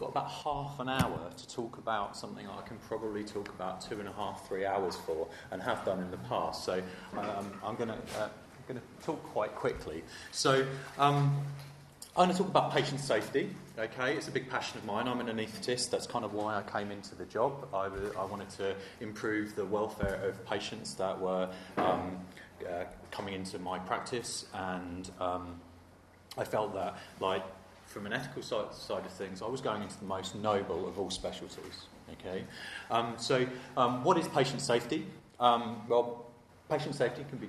got about half an hour to talk about something I can probably talk about two and a half, three hours for, and have done in the past. So um, I'm going to uh, to talk quite quickly. So um, I'm going to talk about patient safety. Okay, it's a big passion of mine. I'm an anaesthetist. That's kind of why I came into the job. I wanted to improve the welfare of patients that were um, uh, coming into my practice, and um, I felt that, like, from an ethical side, side, of things, I was going into the most noble of all specialties. Okay, um, so um, what is patient safety? Um, well, Patient safety can be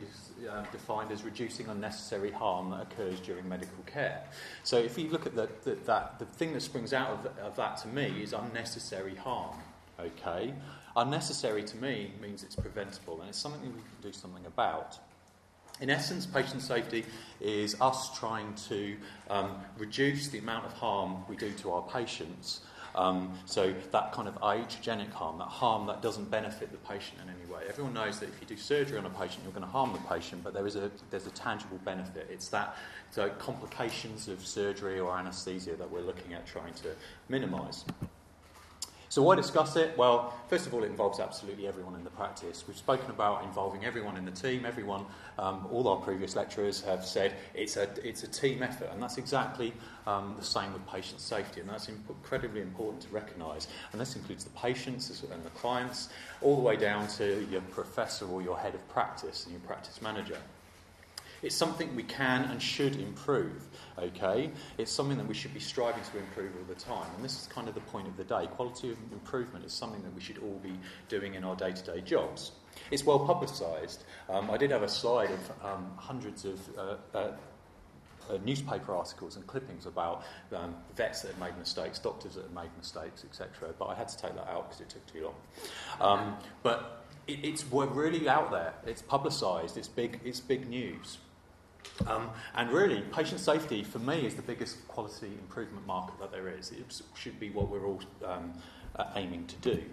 uh, defined as reducing unnecessary harm that occurs during medical care. So, if you look at the, the, that, the thing that springs out of, of that to me is unnecessary harm. Okay? Unnecessary to me means it's preventable and it's something we can do something about. In essence, patient safety is us trying to um, reduce the amount of harm we do to our patients um, so that kind of iatrogenic harm, that harm that doesn't benefit the patient in any way. Everyone knows that if you do surgery on a patient, you're going to harm the patient, but there is a, there's a tangible benefit. It's that so complications of surgery or anaesthesia that we're looking at trying to minimise. So, why discuss it? Well, first of all, it involves absolutely everyone in the practice. We've spoken about involving everyone in the team. Everyone, um, all our previous lecturers have said it's a, it's a team effort, and that's exactly um, the same with patient safety, and that's incredibly important to recognise. And this includes the patients and the clients, all the way down to your professor or your head of practice and your practice manager. It's something we can and should improve, okay? It's something that we should be striving to improve all the time. And this is kind of the point of the day. Quality of improvement is something that we should all be doing in our day to day jobs. It's well publicised. Um, I did have a slide of um, hundreds of uh, uh, uh, newspaper articles and clippings about um, vets that had made mistakes, doctors that had made mistakes, etc. But I had to take that out because it took too long. Um, but it, it's we're really out there. It's publicised. It's big. It's big news. Um, and really, patient safety for me is the biggest quality improvement marker that there is. It should be what we're all um, uh, aiming to do.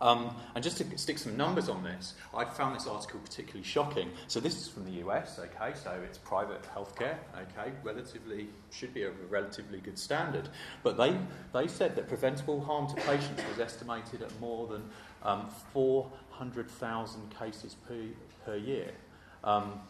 Um, and just to stick some numbers on this, I found this article particularly shocking. So this is from the US, okay, so it's private healthcare, okay, relatively should be a relatively good standard. But they they said that preventable harm to patients was estimated at more than um, 400,000 cases per per year. Um,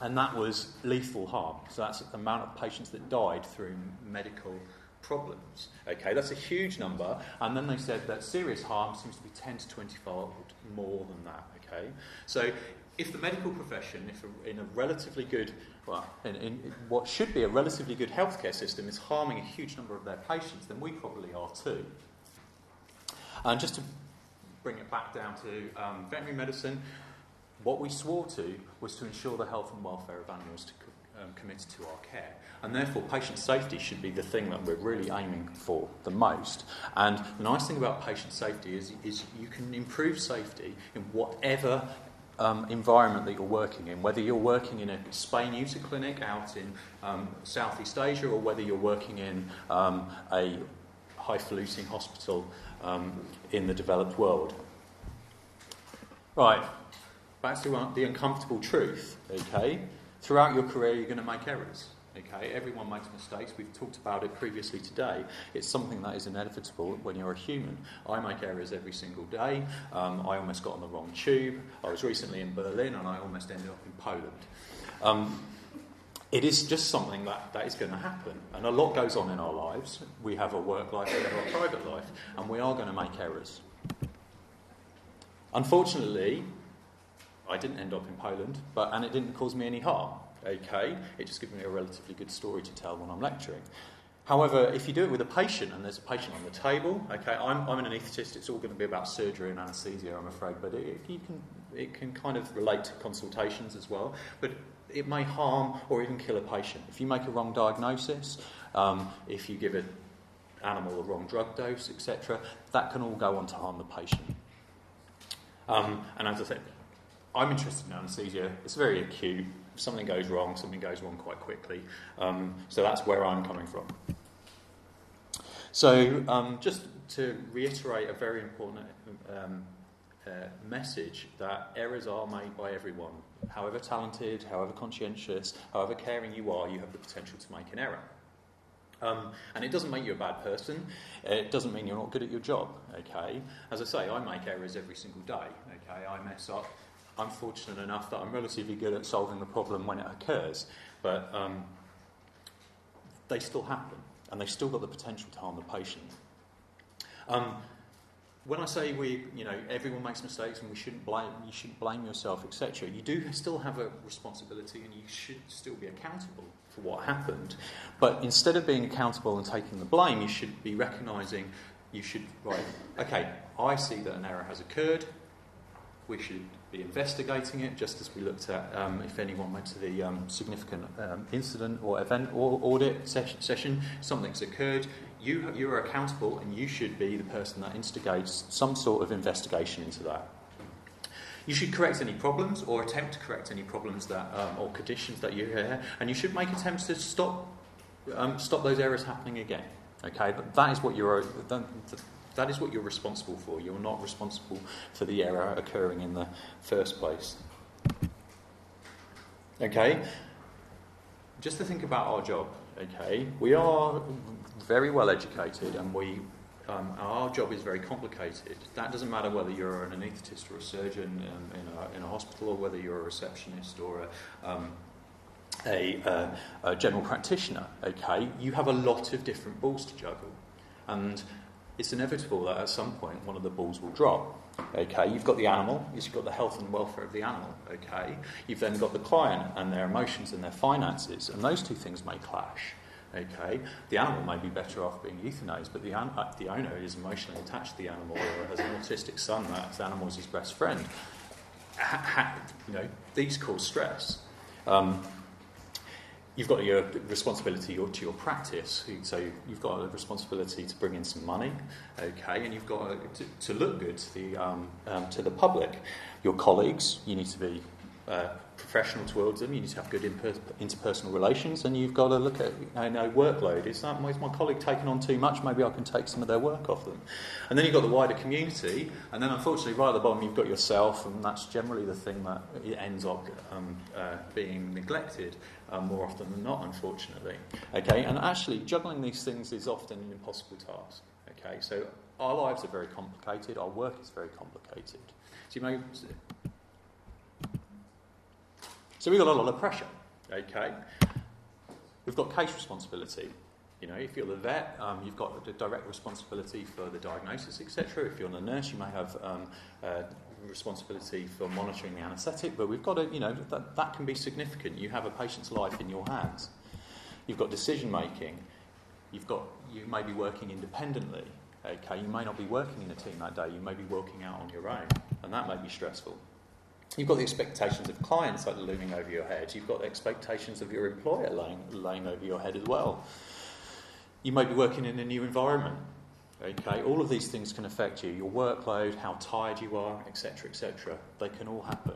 and that was lethal harm. So that's the amount of patients that died through medical problems. Okay, that's a huge number. And then they said that serious harm seems to be 10 to 20 fold more than that. Okay, so if the medical profession, if in a relatively good, well, in, in, what should be a relatively good healthcare system is harming a huge number of their patients, then we probably are too. And just to bring it back down to um, veterinary medicine, what we swore to was to ensure the health and welfare of animals to, um, committed to our care. And therefore, patient safety should be the thing that we're really aiming for the most. And the nice thing about patient safety is, is you can improve safety in whatever um, environment that you're working in, whether you're working in a spay neuter clinic out in um, Southeast Asia or whether you're working in um, a highfalutin hospital um, in the developed world. Right, back to the uncomfortable truth, okay? Throughout your career, you're going to make errors. Okay, everyone makes mistakes. We've talked about it previously today. It's something that is inevitable when you're a human. I make errors every single day. Um, I almost got on the wrong tube. I was recently in Berlin and I almost ended up in Poland. Um, it is just something that, that is going to happen. And a lot goes on in our lives. We have a work life, we have a private life, and we are going to make errors. Unfortunately, I didn't end up in Poland, but and it didn't cause me any harm. Okay, it just gives me a relatively good story to tell when I'm lecturing. However, if you do it with a patient and there's a patient on the table, okay, I'm, I'm an anaesthetist, it's all going to be about surgery and anaesthesia, I'm afraid, but it, you can, it can kind of relate to consultations as well. But it may harm or even kill a patient. If you make a wrong diagnosis, um, if you give an animal a wrong drug dose, etc., that can all go on to harm the patient. Um, and as I said, I'm interested in anaesthesia. It's very acute. If something goes wrong, something goes wrong quite quickly. Um, so that's where I'm coming from. So, um, just to reiterate a very important um, uh, message that errors are made by everyone. However talented, however conscientious, however caring you are, you have the potential to make an error. Um, and it doesn't make you a bad person. It doesn't mean you're not good at your job. Okay. As I say, I make errors every single day. Okay. I mess up. I'm fortunate enough that I'm relatively good at solving the problem when it occurs, but um, they still happen, and they've still got the potential to harm the patient. Um, when I say we, you know, everyone makes mistakes and we shouldn't blame, you shouldn't blame yourself, etc. You do still have a responsibility, and you should still be accountable for what happened. But instead of being accountable and taking the blame, you should be recognising. You should right. Okay, I see that an error has occurred. We should be investigating it, just as we looked at um, if anyone went to the um, significant um, incident or event or audit session, something's occurred you, you are accountable and you should be the person that instigates some sort of investigation into that. You should correct any problems or attempt to correct any problems that, um, or conditions that you hear, and you should make attempts to stop, um, stop those errors happening again. Okay, but that is what you're. That is what you're responsible for. You're not responsible for the error occurring in the first place. Okay? Just to think about our job, okay? We are very well educated and we um, our job is very complicated. That doesn't matter whether you're an anaesthetist or a surgeon um, in, a, in, a, hospital, or whether you're a receptionist or a, um, a, uh, a, general practitioner. Okay, you have a lot of different balls to juggle, and it's inevitable that at some point one of the balls will drop. Okay, you've got the animal, you've got the health and welfare of the animal. Okay, you've then got the client and their emotions and their finances, and those two things may clash. Okay, the animal may be better off being euthanized, but the, an- uh, the owner is emotionally attached to the animal or has an autistic son that the animal is his best friend. Ha- ha- you know, these cause stress. Um, you've got your responsibility to your practice. So you've got a responsibility to bring in some money, okay, and you've got to, to look good to the um, um, to the public. Your colleagues, you need to be uh, professional towards them. You need to have good interpersonal relations, and you've got to look at you know workload. Is that is my colleague taking on too much? Maybe I can take some of their work off them. And then you've got the wider community, and then unfortunately, right at the bottom, you've got yourself, and that's generally the thing that ends up um, uh, being neglected um, more often than not, unfortunately. Okay, and actually, juggling these things is often an impossible task. Okay, so our lives are very complicated. Our work is very complicated. So you may so we've got a lot of pressure, okay? We've got case responsibility. You know, if you're the vet, um, you've got the direct responsibility for the diagnosis, etc. If you're the nurse, you may have um, uh, responsibility for monitoring the anaesthetic, but we've got to, you know, that, that can be significant. You have a patient's life in your hands. You've got decision making. You've got, you may be working independently. Okay, you may not be working in a team that day. You may be working out on your own, and that may be stressful. You've got the expectations of clients are looming over your head. You've got the expectations of your employer laying, laying over your head as well. You may be working in a new environment. Okay, all of these things can affect you. Your workload, how tired you are, etc., etc. They can all happen.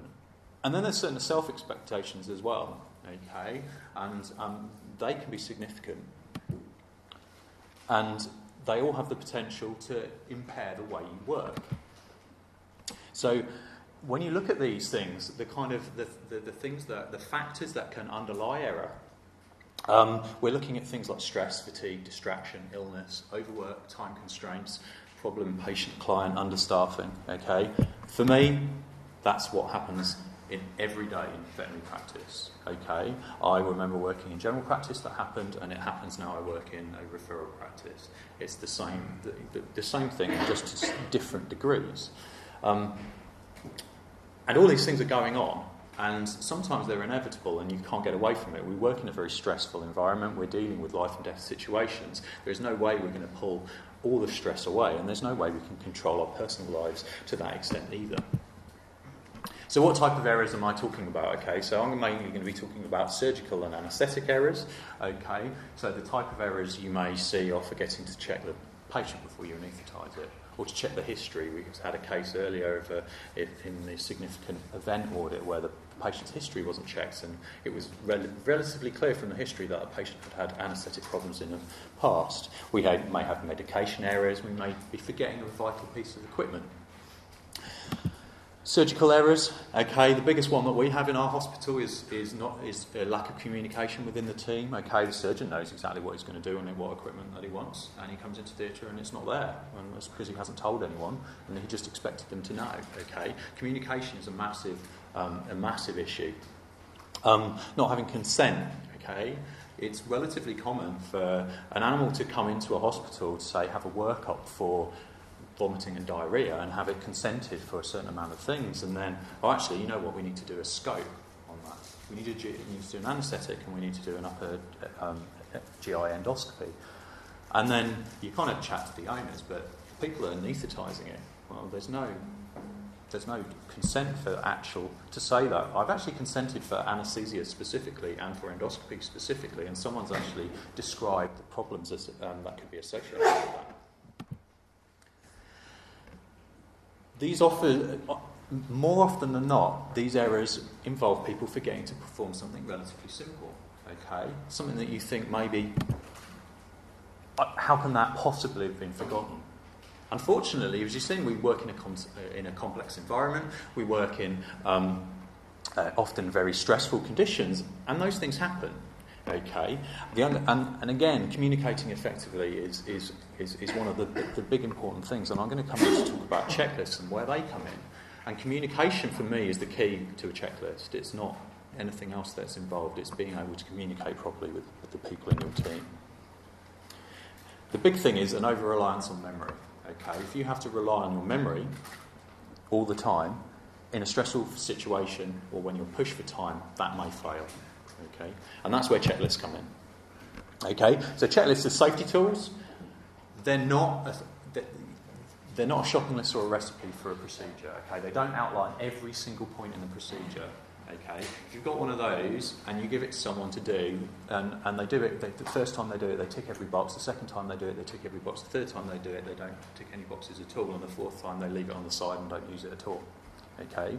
And then there's certain self expectations as well. Okay, and um, they can be significant. And they all have the potential to impair the way you work. So when you look at these things, the kind of the, the, the things that the factors that can underlie error, um, we're looking at things like stress, fatigue, distraction, illness, overwork, time constraints, problem patient client understaffing. Okay, for me, that's what happens in every day in veterinary practice. Okay, I remember working in general practice that happened, and it happens now. I work in a referral practice. It's the same, the, the, the same thing, just to different degrees. Um, and all these things are going on, and sometimes they're inevitable and you can't get away from it. We work in a very stressful environment, we're dealing with life and death situations. There's no way we're going to pull all the stress away, and there's no way we can control our personal lives to that extent either. So, what type of errors am I talking about? Okay, so I'm mainly going to be talking about surgical and anaesthetic errors. Okay, so the type of errors you may see are forgetting to check the patient before you anaesthetise it or to check the history. We had a case earlier of a, in the significant event audit where the patient's history wasn't checked, and it was rel- relatively clear from the history that the patient had had anaesthetic problems in the past. We had, may have medication errors, we may be forgetting a vital piece of equipment. Surgical errors. Okay, the biggest one that we have in our hospital is, is not is a lack of communication within the team. Okay, the surgeon knows exactly what he's going to do and what equipment that he wants, and he comes into theatre and it's not there, and it's because he hasn't told anyone, and he just expected them to know. Okay, communication is a massive um, a massive issue. Um, not having consent. Okay, it's relatively common for an animal to come into a hospital to say have a workup for vomiting and diarrhea and have it consented for a certain amount of things, and then, oh, actually, you know what, we need to do a scope on that. We need to, we need to do an anaesthetic and we need to do an upper um, GI endoscopy. And then you kind of chat to the owners, but people are anaesthetising it. Well, there's no, there's no consent for actual to say that. I've actually consented for anaesthesia specifically and for endoscopy specifically, and someone's actually described the problems as, um, that could be associated with that. These offer, more often than not, these errors involve people forgetting to perform something relatively simple. Okay, something that you think maybe, uh, how can that possibly have been forgotten? Unfortunately, as you've seen, we work in a, com- uh, in a complex environment. We work in um, uh, often very stressful conditions, and those things happen. Okay, and, and again, communicating effectively is, is, is, is one of the, the big important things. And I'm going to come in to talk about checklists and where they come in. And communication for me is the key to a checklist. It's not anything else that's involved, it's being able to communicate properly with, with the people in your team. The big thing is an over reliance on memory. Okay, if you have to rely on your memory all the time in a stressful situation or when you're pushed for time, that may fail. Okay? And that's where checklists come in. Okay? So checklists are safety tools. They're not a, they're not a shopping list or a recipe for a procedure. Okay? They don't outline every single point in the procedure. Okay? If you've got one of those and you give it to someone to do, and, and they do it, they, the first time they do it, they tick every box. The second time they do it, they tick every box. The third time they do it, they don't tick any boxes at all. And the fourth time, they leave it on the side and don't use it at all. Okay?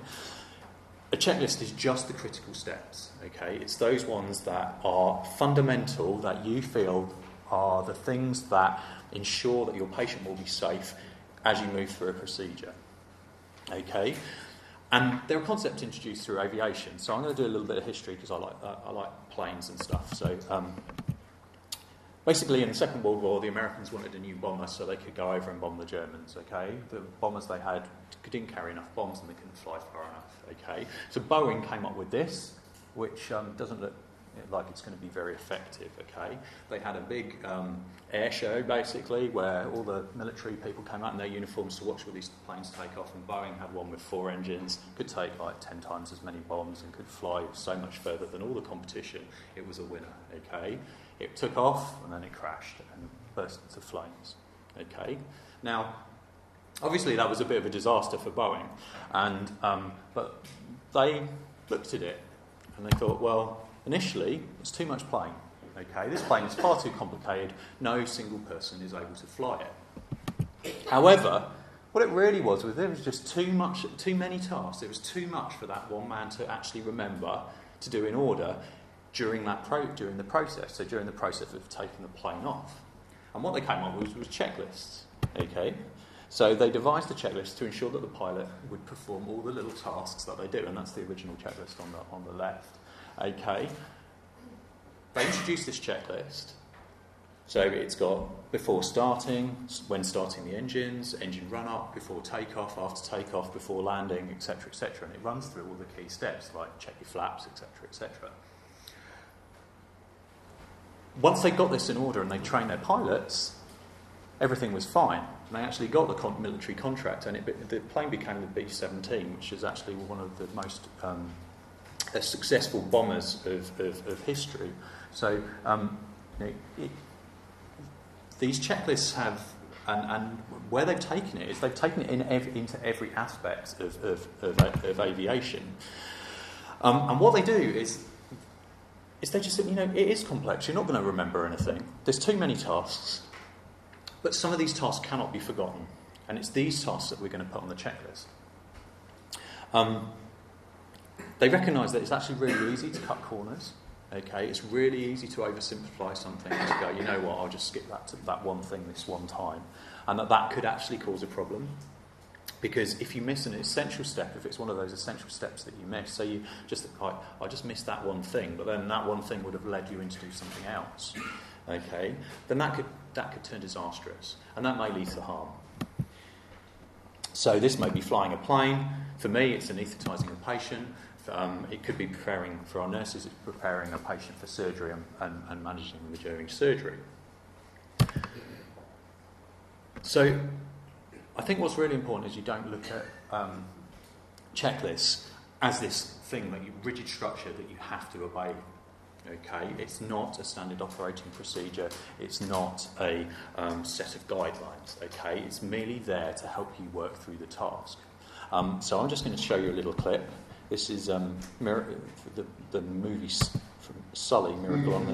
A checklist is just the critical steps, okay? It's those ones that are fundamental, that you feel are the things that ensure that your patient will be safe as you move through a procedure, okay? And they're a concept introduced through aviation. So I'm going to do a little bit of history because I like, uh, I like planes and stuff. So um, basically, in the Second World War, the Americans wanted a new bomber so they could go over and bomb the Germans, okay? The bombers they had didn't carry enough bombs and they couldn't fly far enough. Okay, so Boeing came up with this, which um, doesn't look like it's going to be very effective. Okay, they had a big um, air show basically where all the military people came out in their uniforms to watch all these planes take off, and Boeing had one with four engines, could take like ten times as many bombs, and could fly so much further than all the competition. It was a winner. Okay, it took off and then it crashed and burst into flames. Okay, now Obviously, that was a bit of a disaster for Boeing, and, um, but they looked at it and they thought, well, initially, it's too much plane. Okay, this plane is far too complicated. No single person is able to fly it. However, what it really was was there was just too much, too many tasks. It was too much for that one man to actually remember to do in order during that pro- during the process. So during the process of taking the plane off, and what they came up with was checklists. Okay, so they devised a checklist to ensure that the pilot would perform all the little tasks that they do, and that's the original checklist on the, on the left. Okay. They introduced this checklist. So it's got before starting, when starting the engines, engine run up, before takeoff, after takeoff, before landing, etc., etc. And it runs through all the key steps like check your flaps, etc., etc. Once they got this in order and they trained their pilots, everything was fine. And they actually got the con- military contract, and it, the plane became the B 17, which is actually one of the most um, uh, successful bombers of, of, of history. So, um, you know, it, these checklists have, and, and, where they've taken it is they've taken it in ev- into every aspect of, of, of aviation. Um, and what they do is is they just you know it is complex. You're not going to remember anything. There's too many tasks. But some of these tasks cannot be forgotten, and it's these tasks that we're going to put on the checklist. Um, they recognise that it's actually really easy to cut corners. Okay, it's really easy to oversimplify something and to go, you know what, I'll just skip that that one thing this one time, and that that could actually cause a problem. Because if you miss an essential step, if it's one of those essential steps that you miss, so you just I, just missed that one thing, but then that one thing would have led you into do something else, okay, then that could that could turn disastrous, and that may lead to harm. So this may be flying a plane. For me, it's anaesthetising a patient. Um, it could be preparing for our nurses. It's preparing a patient for surgery and, and, and managing them during surgery. So I think what's really important is you don't look at um, checklists as this thing that you rigid structure that you have to obey. Okay, it's not a standard operating procedure. It's not a um, set of guidelines. Okay, it's merely there to help you work through the task. Um, so I'm just going to show you a little clip. This is um, Mir- the, the movie from Sully, Miracle on the.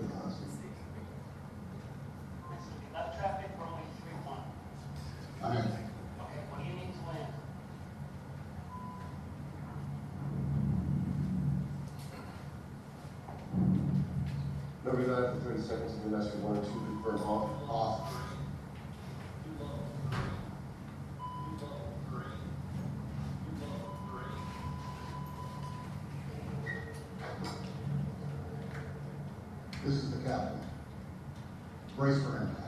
Brace for impact.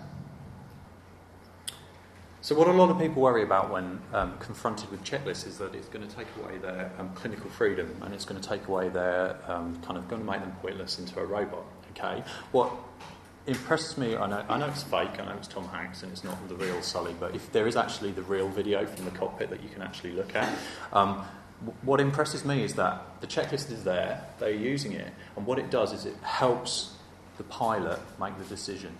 So, what a lot of people worry about when um, confronted with checklists is that it's going to take away their um, clinical freedom and it's going to take away their um, kind of going to make them pointless into a robot. Okay, what impresses me, I know, I know it's fake, I know it's Tom Hanks and it's not the real Sully, but if there is actually the real video from the cockpit that you can actually look at, um, what impresses me is that the checklist is there, they're using it, and what it does is it helps the pilot make the decision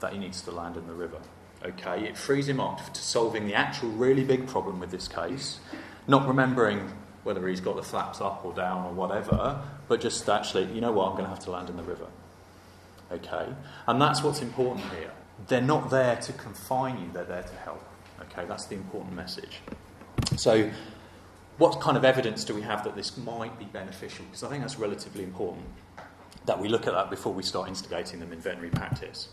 that he needs to land in the river. Okay, it frees him up to solving the actual really big problem with this case, not remembering whether he's got the flaps up or down or whatever, but just actually, you know what, I'm going to have to land in the river. Okay, and that's what's important here. They're not there to confine you, they're there to help. Okay, that's the important message. So, what kind of evidence do we have that this might be beneficial? Because I think that's relatively important that we look at that before we start instigating them in veterinary practice.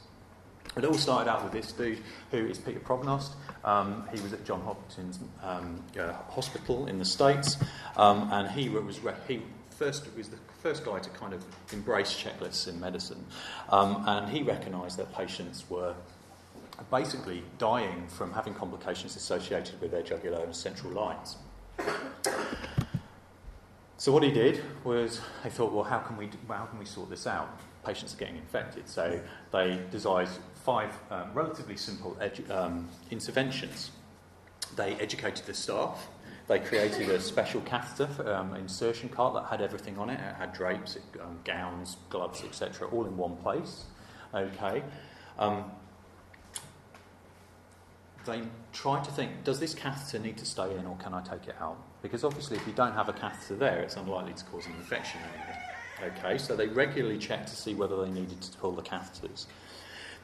It all started out with this dude who is Peter Pronovost. Um, he was at John Hopkins um, uh, Hospital in the States, um, and he was re- he first was the first guy to kind of embrace checklists in medicine, um, and he recognised that patients were basically dying from having complications associated with their jugular and central lines. So what he did was they thought, well, how can we how can we sort this out? Patients are getting infected, so they devised five um, relatively simple edu- um, interventions. They educated the staff. They created a special catheter for, um, insertion cart that had everything on it. It had drapes, um, gowns, gloves, etc., all in one place. Okay. Um, they tried to think does this catheter need to stay in or can I take it out? Because obviously, if you don't have a catheter there, it's unlikely to cause an infection. Okay, so they regularly checked to see whether they needed to pull the catheters.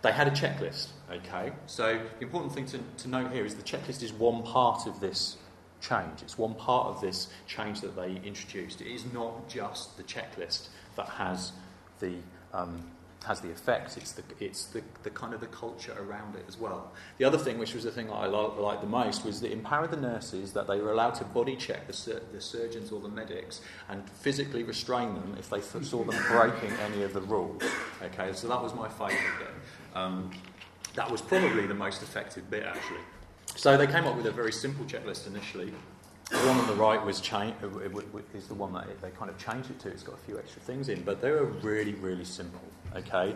They had a checklist. Okay, so the important thing to, to note here is the checklist is one part of this change. It's one part of this change that they introduced. It is not just the checklist that has the um, has the effect. It's the it's the, the kind of the culture around it as well. The other thing, which was the thing that I liked the most, was that empowered the nurses that they were allowed to body check the, sur- the surgeons or the medics and physically restrain them if they th- saw them breaking any of the rules. Okay, so that was my favourite bit. Um, that was probably the most effective bit actually. So they came up with a very simple checklist initially. The one on the right was cha- is the one that they kind of changed it to. It's got a few extra things in, but they were really, really simple. Okay,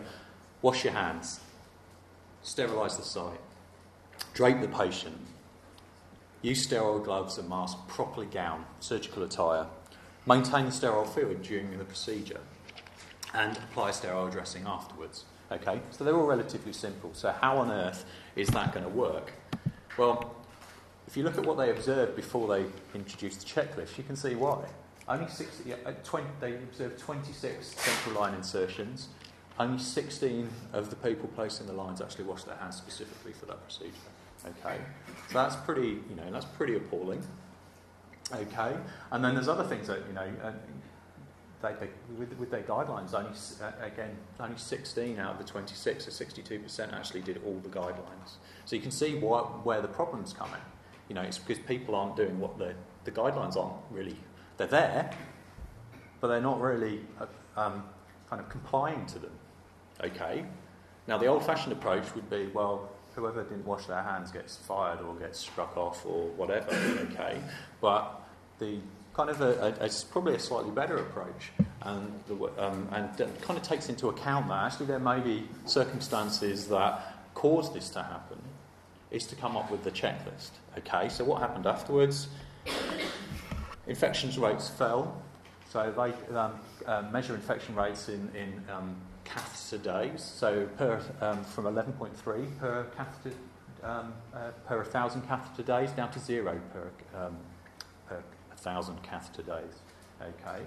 wash your hands, sterilise the site, drape the patient, use sterile gloves and mask, properly gown, surgical attire, maintain the sterile fluid during the procedure, and apply sterile dressing afterwards. Okay, so they're all relatively simple. So how on earth is that going to work? Well, if you look at what they observed before they introduced the checklist, you can see why. only 60, uh, 20, they observed 26 central line insertions. Only 16 of the people placing the lines actually washed their hands specifically for that procedure. Okay, so that's pretty, you know, that's pretty appalling. Okay, and then there's other things that you know, uh, they, with, with, their guidelines, only uh, again only 16 out of the 26, or 62% actually did all the guidelines. So you can see what, where the problems come in. You know, it's because people aren't doing what the the guidelines aren't really they're there, but they're not really uh, um, kind of complying to them. Okay. Now the old-fashioned approach would be well whoever didn't wash their hands gets fired or gets struck off or whatever, okay? But the kind of a, a, it's probably a slightly better approach and, the, um, and kind of takes into account that actually there may be circumstances that cause this to happen is to come up with the checklist, okay? So what happened afterwards? Infections rates fell, so they um, uh, measure infection rates in, in um, catheter days, so per, um, from 11.3 per catheter um, uh, per 1,000 catheter days down to zero per, um, 1,000 catheter days. Okay.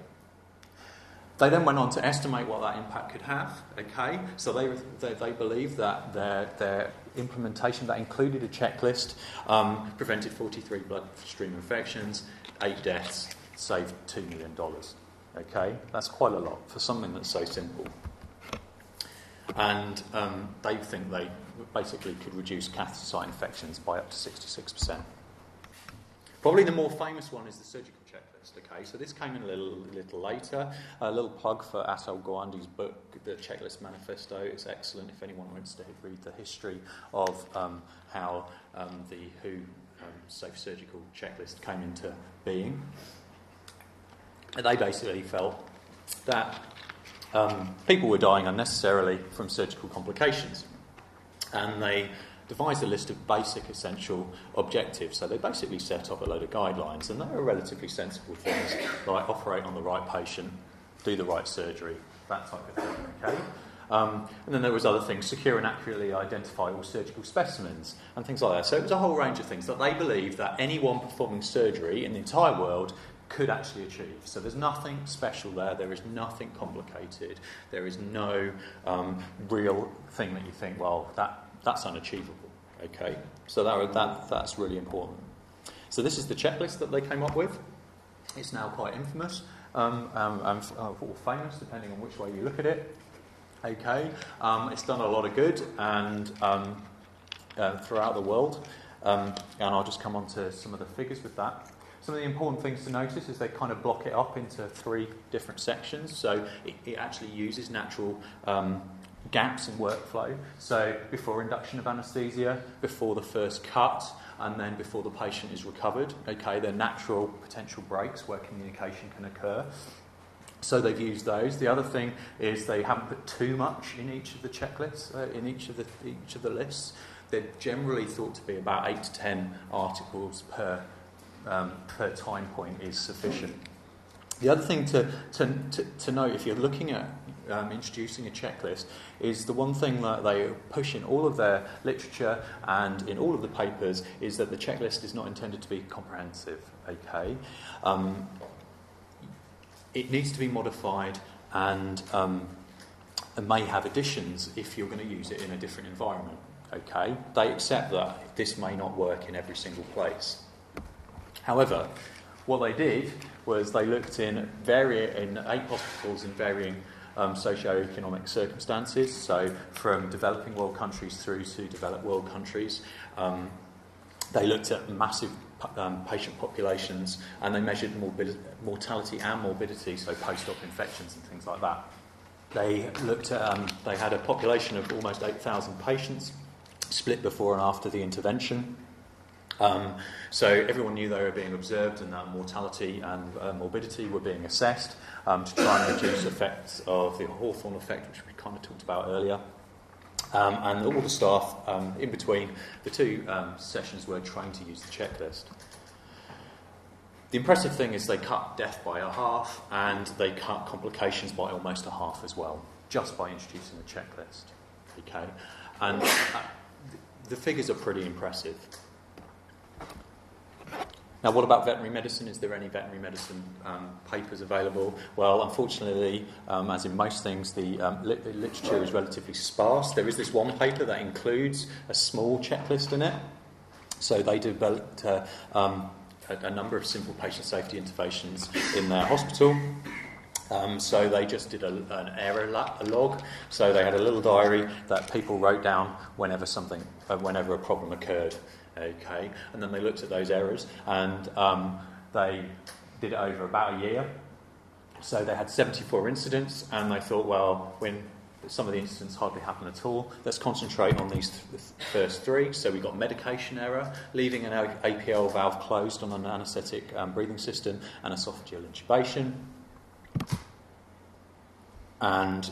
They then went on to estimate what that impact could have. Okay, so they they, they believe that their their implementation that included a checklist um, prevented 43 bloodstream infections, eight deaths, saved two million dollars. Okay, that's quite a lot for something that's so simple and um, they think they basically could reduce catheter site infections by up to 66%. Probably the more famous one is the surgical checklist. Okay, so this came in a little, little later. A little plug for Atul Gawande's book, The Checklist Manifesto. It's excellent if anyone wants to read the history of um, how um, the WHO um, Safe Surgical Checklist came into being. And they basically felt that um, people were dying unnecessarily from surgical complications. And they devised a list of basic essential objectives. So they basically set up a load of guidelines, and they were relatively sensible things like operate on the right patient, do the right surgery, that type of thing. Okay. Um, and then there was other things, secure and accurately identify all surgical specimens and things like that. So it was a whole range of things that they believed that anyone performing surgery in the entire world could actually achieve. So there's nothing special there, there is nothing complicated, there is no um, real thing that you think, well, that, that's unachievable. Okay, so that, that, that's really important. So this is the checklist that they came up with. It's now quite infamous um, um, and uh, or famous, depending on which way you look at it. Okay, um, it's done a lot of good and um, uh, throughout the world, um, and I'll just come on to some of the figures with that. Some of the important things to notice is they kind of block it up into three different sections. So it, it actually uses natural um, gaps in workflow. So before induction of anaesthesia, before the first cut, and then before the patient is recovered. Okay, they're natural potential breaks where communication can occur. So they've used those. The other thing is they haven't put too much in each of the checklists, uh, in each of the each of the lists. They're generally thought to be about eight to ten articles per um, per time point is sufficient. The other thing to, to, to, to note if you're looking at um, introducing a checklist is the one thing that they push in all of their literature and in all of the papers is that the checklist is not intended to be comprehensive. Okay, um, it needs to be modified and, um, and may have additions if you're going to use it in a different environment. Okay, they accept that this may not work in every single place. However, what they did was they looked in, vari- in eight hospitals in varying um, socio-economic circumstances, so from developing world countries through to developed world countries. Um, they looked at massive um, patient populations and they measured mortality and morbidity, so post-op infections and things like that. They looked at, um, they had a population of almost 8,000 patients split before and after the intervention. Um, so everyone knew they were being observed and that mortality and uh, morbidity were being assessed um, to try and reduce effects of the Hawthorne effect, which we kind of talked about earlier. Um, and all the staff um, in between the two um, sessions were trained to use the checklist. The impressive thing is they cut death by a half and they cut complications by almost a half as well, just by introducing the checklist. Okay, and uh, the figures are pretty impressive. Now, what about veterinary medicine? Is there any veterinary medicine um, papers available? Well, unfortunately, um, as in most things, the um, li- literature is relatively sparse. There is this one paper that includes a small checklist in it. So they developed uh, um, a, a, number of simple patient safety interventions in their hospital. Um, so they just did a, an error log. So they had a little diary that people wrote down whenever something, uh, whenever a problem occurred. Okay, and then they looked at those errors and um, they did it over about a year. So they had 74 incidents, and they thought, well, when some of the incidents hardly happen at all, let's concentrate on these th- first three. So we got medication error, leaving an APL valve closed on an anaesthetic um, breathing system, and esophageal intubation. And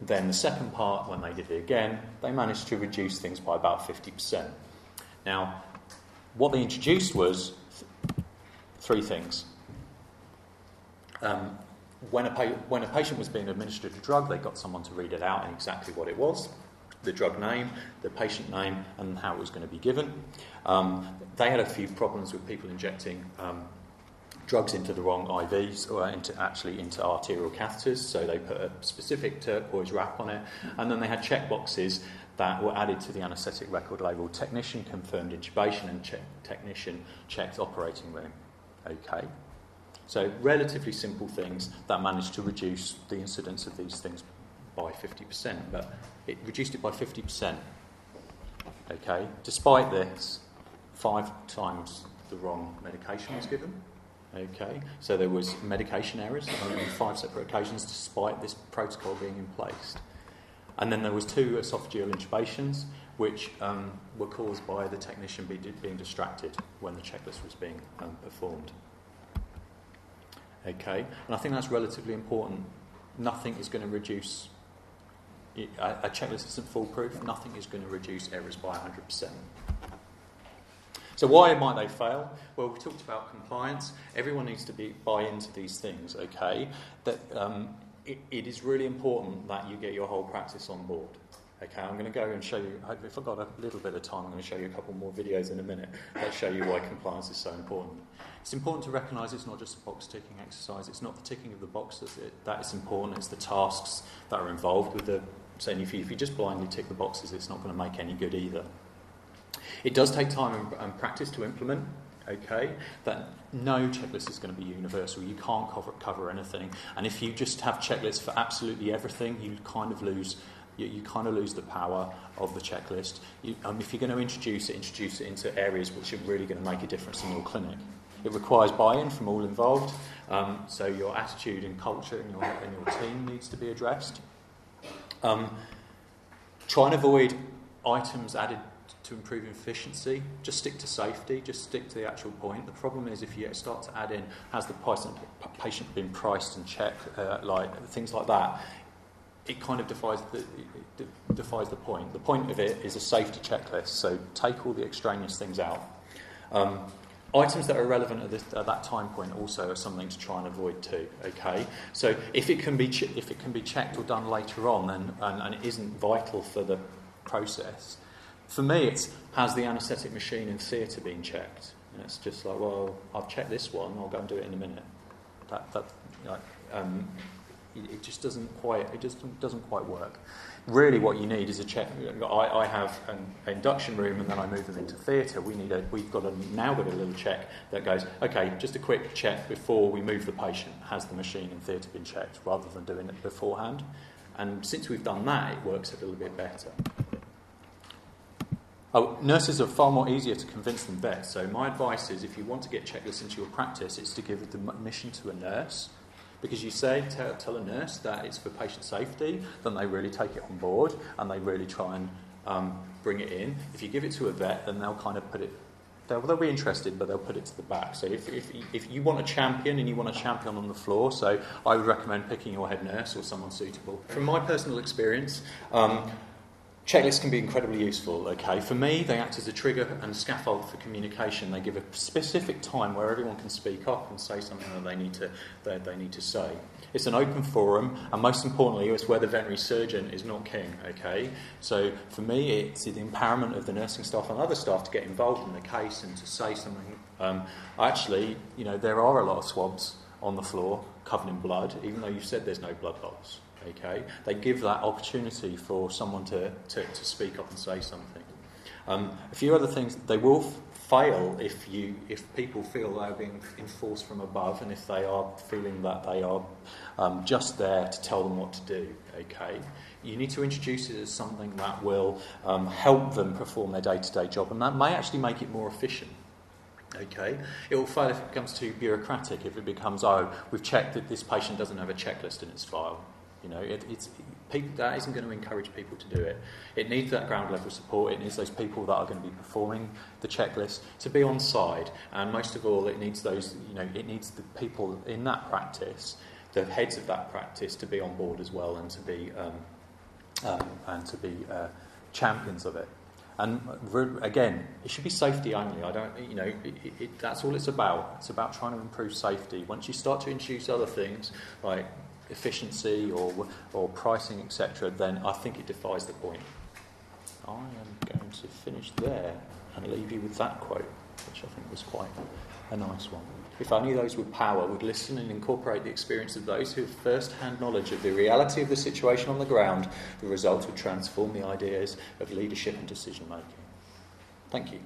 then the second part, when they did it again, they managed to reduce things by about 50%. Now, what they introduced was th- three things. Um, when, a pa- when a patient was being administered a drug, they got someone to read it out and exactly what it was the drug name, the patient name, and how it was going to be given. Um, they had a few problems with people injecting um, drugs into the wrong IVs or into, actually into arterial catheters, so they put a specific turquoise wrap on it, and then they had checkboxes that were added to the anaesthetic record label. Technician confirmed intubation and check, technician checked operating room. Okay. So, relatively simple things that managed to reduce the incidence of these things by 50%, but it reduced it by 50%. Okay. Despite this, five times the wrong medication was given. Okay, so there was medication errors on five separate occasions, despite this protocol being in place. And then there was two esophageal intubations, which um, were caused by the technician be, being distracted when the checklist was being um, performed. Okay, and I think that's relatively important. Nothing is going to reduce. A, checklist isn't foolproof. Nothing is going to reduce errors by 100%. So why might they fail? Well, we talked about compliance. Everyone needs to be, buy into these things. Okay, that um, it, it is really important that you get your whole practice on board. Okay, I'm going to go and show you, if I've got a little bit of time, I'm going to show you a couple more videos in a minute that show you why compliance is so important. It's important to recognise it's not just a box ticking exercise, it's not the ticking of the boxes that is important, it's the tasks that are involved with the. Saying if you, if you just blindly tick the boxes, it's not going to make any good either. It does take time and, and practice to implement, okay? That no checklist is going to be universal. You can't cover, cover anything. And if you just have checklists for absolutely everything, you kind of lose you, you kind of lose the power of the checklist. You, um, if you're going to introduce it, introduce it into areas which are really going to make a difference in your clinic. It requires buy-in from all involved, um, so your attitude and culture and your, and your team needs to be addressed. Um, try and avoid items added to improve efficiency, just stick to safety, just stick to the actual point. The problem is if you start to add in, has the patient been priced and checked, uh, like things like that, it kind of defies the, defies the point. The point of it is a safety checklist, so take all the extraneous things out. Um, items that are relevant at, this, at, that time point also are something to try and avoid too. Okay, so if it can be ch- if it can be checked or done later on, then and, and it isn't vital for the process, for me, it's has the anaesthetic machine in theatre been checked? And it's just like, well, I've checked this one, I'll go and do it in a minute. That, that, like, um, it just doesn't quite, it just doesn't quite work. Really, what you need is a check. I, I have an induction room, and then I move them into theatre. We need a, we've got a, now got a little check that goes, okay, just a quick check before we move the patient. Has the machine in theatre been checked, rather than doing it beforehand? And since we've done that, it works a little bit better. Oh, nurses are far more easier to convince than vets. So my advice is, if you want to get checklists into your practice, it's to give the mission to a nurse. Because you say, tell, tell a nurse that it's for patient safety, then they really take it on board and they really try and um, bring it in. If you give it to a vet, then they'll kind of put it, they'll, they'll be interested, but they'll put it to the back. So if, if, if you want a champion and you want a champion on the floor, so I would recommend picking your head nurse or someone suitable. From my personal experience, um, Checklists can be incredibly useful, okay? For me, they act as a trigger and scaffold for communication. They give a specific time where everyone can speak up and say something that they need to, that they need to say. It's an open forum, and most importantly, it's where the veterinary surgeon is not king, okay? So for me, it's the empowerment of the nursing staff and other staff to get involved in the case and to say something. Um, actually, you know, there are a lot of swabs on the floor covered in blood, even though you said there's no blood loss. Okay, they give that opportunity for someone to, to, to speak up and say something. Um, a few other things. They will f- fail if you if people feel they're being enforced from above, and if they are feeling that they are um, just there to tell them what to do. Okay, you need to introduce it as something that will um, help them perform their day-to-day job, and that may actually make it more efficient. Okay, it will fail if it becomes too bureaucratic. If it becomes, oh, we've checked that this patient doesn't have a checklist in its file. You know, it, it's people, that isn't going to encourage people to do it. It needs that ground level support. It needs those people that are going to be performing the checklist to be on side, and most of all, it needs those. You know, it needs the people in that practice, the heads of that practice, to be on board as well, and to be um, um, and to be uh, champions of it. And again, it should be safety only. I don't, you know, it, it, that's all it's about. It's about trying to improve safety. Once you start to introduce other things like efficiency or, or pricing, etc., then I think it defies the point. I am going to finish there and leave you with that quote, which I think was quite a nice one. If only those with power would listen and incorporate the experience of those who have first hand knowledge of the reality of the situation on the ground, the results would transform the ideas of leadership and decision making. Thank you.